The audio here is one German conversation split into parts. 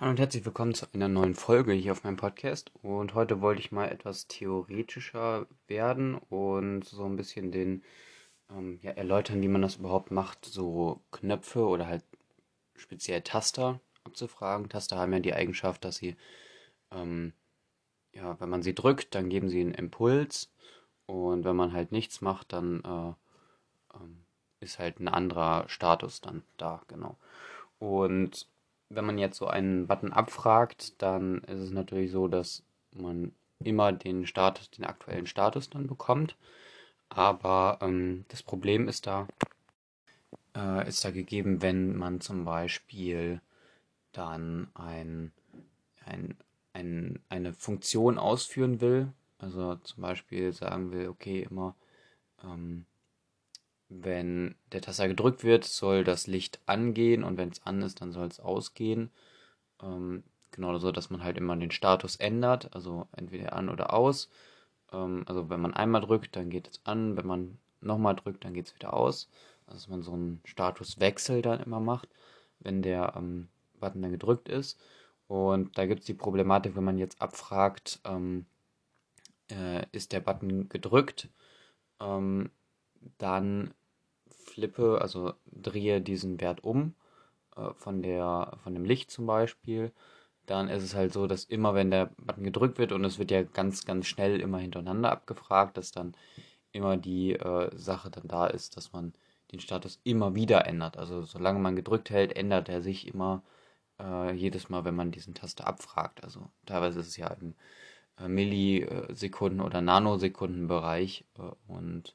Hallo und herzlich willkommen zu einer neuen Folge hier auf meinem Podcast. Und heute wollte ich mal etwas theoretischer werden und so ein bisschen den ähm, ja, erläutern, wie man das überhaupt macht, so Knöpfe oder halt speziell Taster abzufragen. Taster haben ja die Eigenschaft, dass sie, ähm, ja, wenn man sie drückt, dann geben sie einen Impuls. Und wenn man halt nichts macht, dann äh, ähm, ist halt ein anderer Status dann da, genau. Und wenn man jetzt so einen Button abfragt, dann ist es natürlich so, dass man immer den Status, den aktuellen Status dann bekommt. Aber ähm, das Problem ist da, äh, ist da gegeben, wenn man zum Beispiel dann ein, ein, ein, eine Funktion ausführen will. Also zum Beispiel sagen will, okay, immer ähm, wenn der Taster gedrückt wird, soll das Licht angehen und wenn es an ist, dann soll es ausgehen. Ähm, genau so, dass man halt immer den Status ändert, also entweder an oder aus. Ähm, also wenn man einmal drückt, dann geht es an, wenn man nochmal drückt, dann geht es wieder aus. Also dass man so einen Statuswechsel dann immer macht, wenn der ähm, Button dann gedrückt ist. Und da gibt es die Problematik, wenn man jetzt abfragt, ähm, äh, ist der Button gedrückt, ähm, dann flippe, also drehe diesen Wert um, äh, von, der, von dem Licht zum Beispiel, dann ist es halt so, dass immer wenn der Button gedrückt wird und es wird ja ganz, ganz schnell immer hintereinander abgefragt, dass dann immer die äh, Sache dann da ist, dass man den Status immer wieder ändert. Also solange man gedrückt hält, ändert er sich immer äh, jedes Mal, wenn man diesen Taster abfragt. Also teilweise ist es ja im äh, Millisekunden- oder Nanosekundenbereich äh, und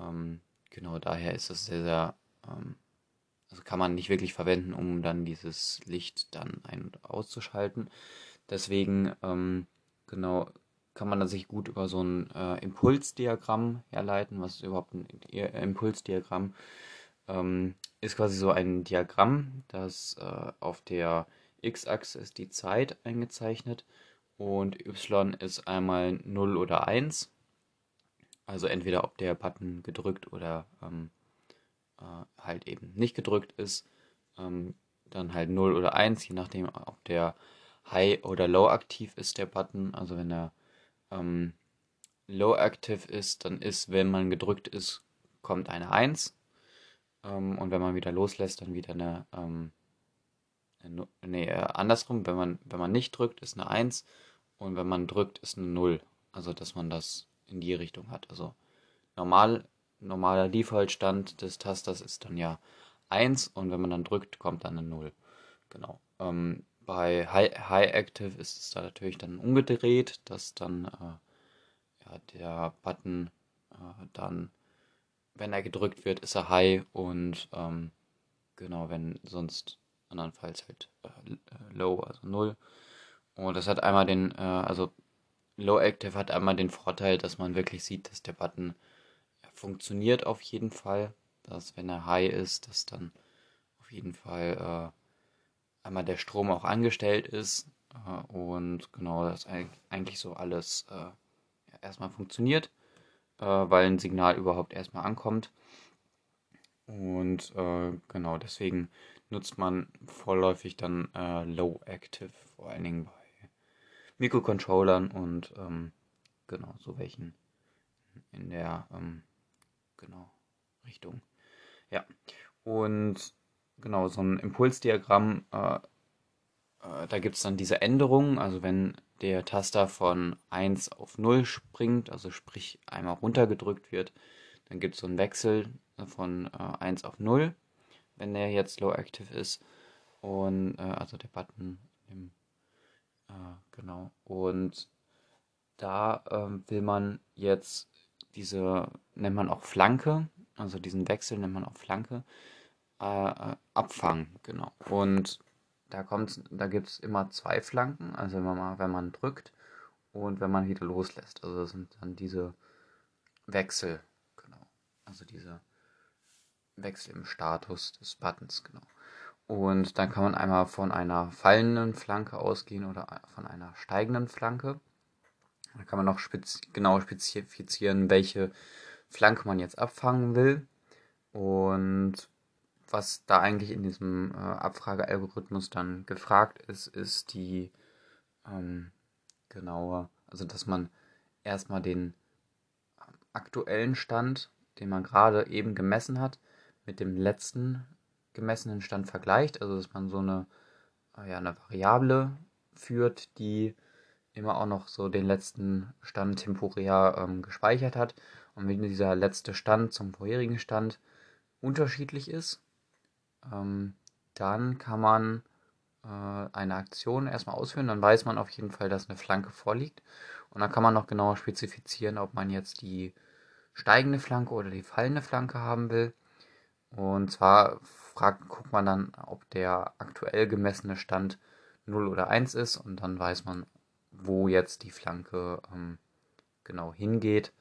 ähm, genau daher ist es sehr, sehr, ähm, also kann man nicht wirklich verwenden, um dann dieses Licht dann ein- und auszuschalten. Deswegen, ähm, genau, kann man sich gut über so ein äh, Impulsdiagramm herleiten. Was ist überhaupt ein Impulsdiagramm? Ähm, ist quasi so ein Diagramm, das äh, auf der x-Achse ist die Zeit eingezeichnet und y ist einmal 0 oder 1 also entweder ob der Button gedrückt oder ähm, äh, halt eben nicht gedrückt ist. Ähm, dann halt 0 oder 1, je nachdem, ob der High oder Low aktiv ist, der Button. Also wenn er ähm, Low aktiv ist, dann ist, wenn man gedrückt ist, kommt eine 1. Ähm, und wenn man wieder loslässt, dann wieder eine, ähm, eine nee, äh, andersrum, wenn man, wenn man nicht drückt, ist eine 1 und wenn man drückt, ist eine 0. Also dass man das in die Richtung hat. Also normal, normaler Default-Stand des Tasters ist dann ja 1 und wenn man dann drückt, kommt dann eine 0. Genau. Ähm, bei High, High Active ist es da natürlich dann umgedreht, dass dann äh, ja, der Button äh, dann, wenn er gedrückt wird, ist er High und ähm, genau, wenn sonst andernfalls halt äh, Low, also 0. Und das hat einmal den, äh, also Low Active hat einmal den Vorteil, dass man wirklich sieht, dass der Button funktioniert auf jeden Fall. Dass wenn er High ist, dass dann auf jeden Fall äh, einmal der Strom auch angestellt ist äh, und genau, dass eigentlich so alles äh, erstmal funktioniert, äh, weil ein Signal überhaupt erstmal ankommt. Und äh, genau deswegen nutzt man vorläufig dann äh, Low Active, vor allen Dingen bei Mikrocontrollern und ähm, genau, so welchen in der ähm, genau Richtung. Ja, und genau, so ein Impulsdiagramm, äh, äh, da gibt es dann diese Änderungen, also wenn der Taster von 1 auf 0 springt, also sprich einmal runtergedrückt wird, dann gibt es so einen Wechsel von äh, 1 auf 0, wenn der jetzt low active ist. Und äh, also der Button im genau. Und da ähm, will man jetzt diese, nennt man auch Flanke, also diesen Wechsel nennt man auch Flanke, äh, äh abfangen, genau. Und da da gibt es immer zwei Flanken, also wenn man, wenn man drückt und wenn man wieder loslässt. Also das sind dann diese Wechsel, genau. Also diese Wechsel im Status des Buttons, genau. Und dann kann man einmal von einer fallenden Flanke ausgehen oder von einer steigenden Flanke. Da kann man noch spez genau spezifizieren, welche Flanke man jetzt abfangen will. Und was da eigentlich in diesem äh, Abfragealgorithmus dann gefragt ist, ist die ähm, genaue, also dass man erstmal den aktuellen Stand, den man gerade eben gemessen hat, mit dem letzten gemessenen Stand vergleicht. Also dass man so eine, äh, ja, eine Variable führt, die immer auch noch so den letzten Stand temporär ähm, gespeichert hat. Und wenn dieser letzte Stand zum vorherigen Stand unterschiedlich ist, ähm, dann kann man äh, eine Aktion erstmal ausführen. Dann weiß man auf jeden Fall, dass eine Flanke vorliegt. Und dann kann man noch genauer spezifizieren, ob man jetzt die steigende Flanke oder die fallende Flanke haben will. Und zwar fragt, guckt man dann, ob der aktuell gemessene Stand 0 oder 1 ist und dann weiß man, wo jetzt die Flanke ähm, genau hingeht.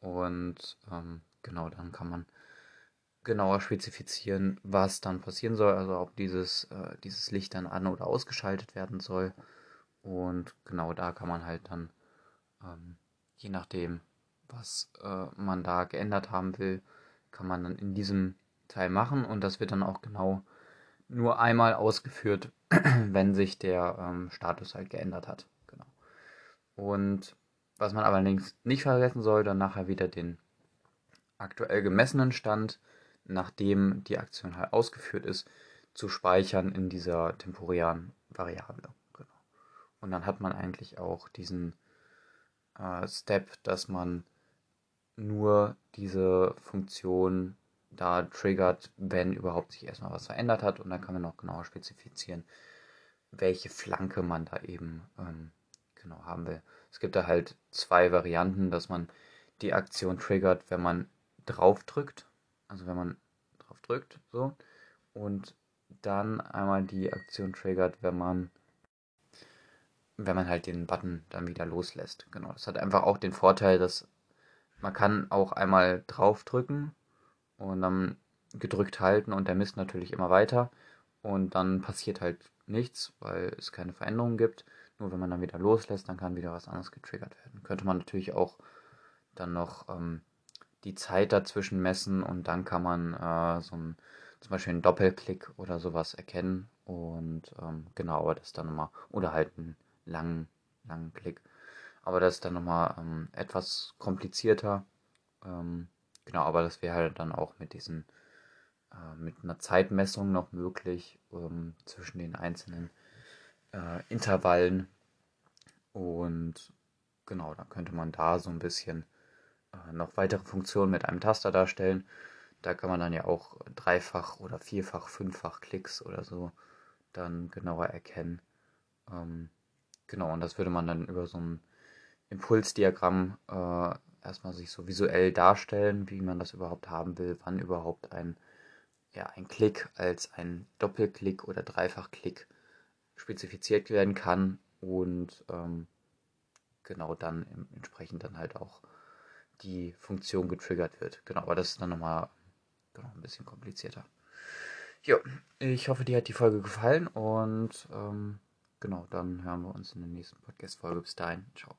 Und ähm, genau, dann kann man genauer spezifizieren, was dann passieren soll, also ob dieses, äh, dieses Licht dann an- oder ausgeschaltet werden soll. Und genau da kann man halt dann, ähm, je nachdem, was äh, man da geändert haben will, kann man dann in diesem Teil machen und das wird dann auch genau nur einmal ausgeführt, wenn sich der ähm, Status halt geändert hat. Genau. Und was man allerdings nicht vergessen soll, dann nachher wieder den aktuell gemessenen Stand, nachdem die Aktion halt ausgeführt ist, zu speichern in dieser temporären Variable. Genau. Und dann hat man eigentlich auch diesen äh, Step, dass man nur diese Funktion da triggert, wenn überhaupt sich erstmal was verändert hat. Und dann kann man noch genauer spezifizieren, welche Flanke man da eben ähm, genau haben will. Es gibt da halt zwei Varianten, dass man die Aktion triggert, wenn man drauf drückt. Also wenn man drauf drückt, so. Und dann einmal die Aktion triggert, wenn man wenn man halt den Button dann wieder loslässt. Genau. Das hat einfach auch den Vorteil, dass man kann auch einmal draufdrücken und dann gedrückt halten und der misst natürlich immer weiter und dann passiert halt nichts, weil es keine Veränderung gibt. Nur wenn man dann wieder loslässt, dann kann wieder was anderes getriggert werden. Könnte man natürlich auch dann noch ähm, die Zeit dazwischen messen und dann kann man äh, so ein, zum Beispiel einen Doppelklick oder sowas erkennen und ähm, genau, aber das dann nochmal, oder halt einen langen, langen Klick. Aber das ist dann nochmal ähm, etwas komplizierter. Ähm, genau, aber das wäre halt dann auch mit diesen, äh, mit einer Zeitmessung noch möglich ähm, zwischen den einzelnen äh, Intervallen. Und genau, dann könnte man da so ein bisschen äh, noch weitere Funktionen mit einem Taster darstellen. Da kann man dann ja auch dreifach oder vierfach, fünffach Klicks oder so dann genauer erkennen. Ähm, genau, und das würde man dann über so ein Impulsdiagramm äh, erstmal sich so visuell darstellen, wie man das überhaupt haben will, wann überhaupt ein, ja, ein Klick als ein Doppelklick oder Dreifachklick spezifiziert werden kann und ähm, genau dann entsprechend dann halt auch die Funktion getriggert wird. Genau, aber das ist dann nochmal genau, ein bisschen komplizierter. Ja, ich hoffe, dir hat die Folge gefallen und ähm, genau, dann hören wir uns in der nächsten Podcast-Folge. Bis dahin, ciao.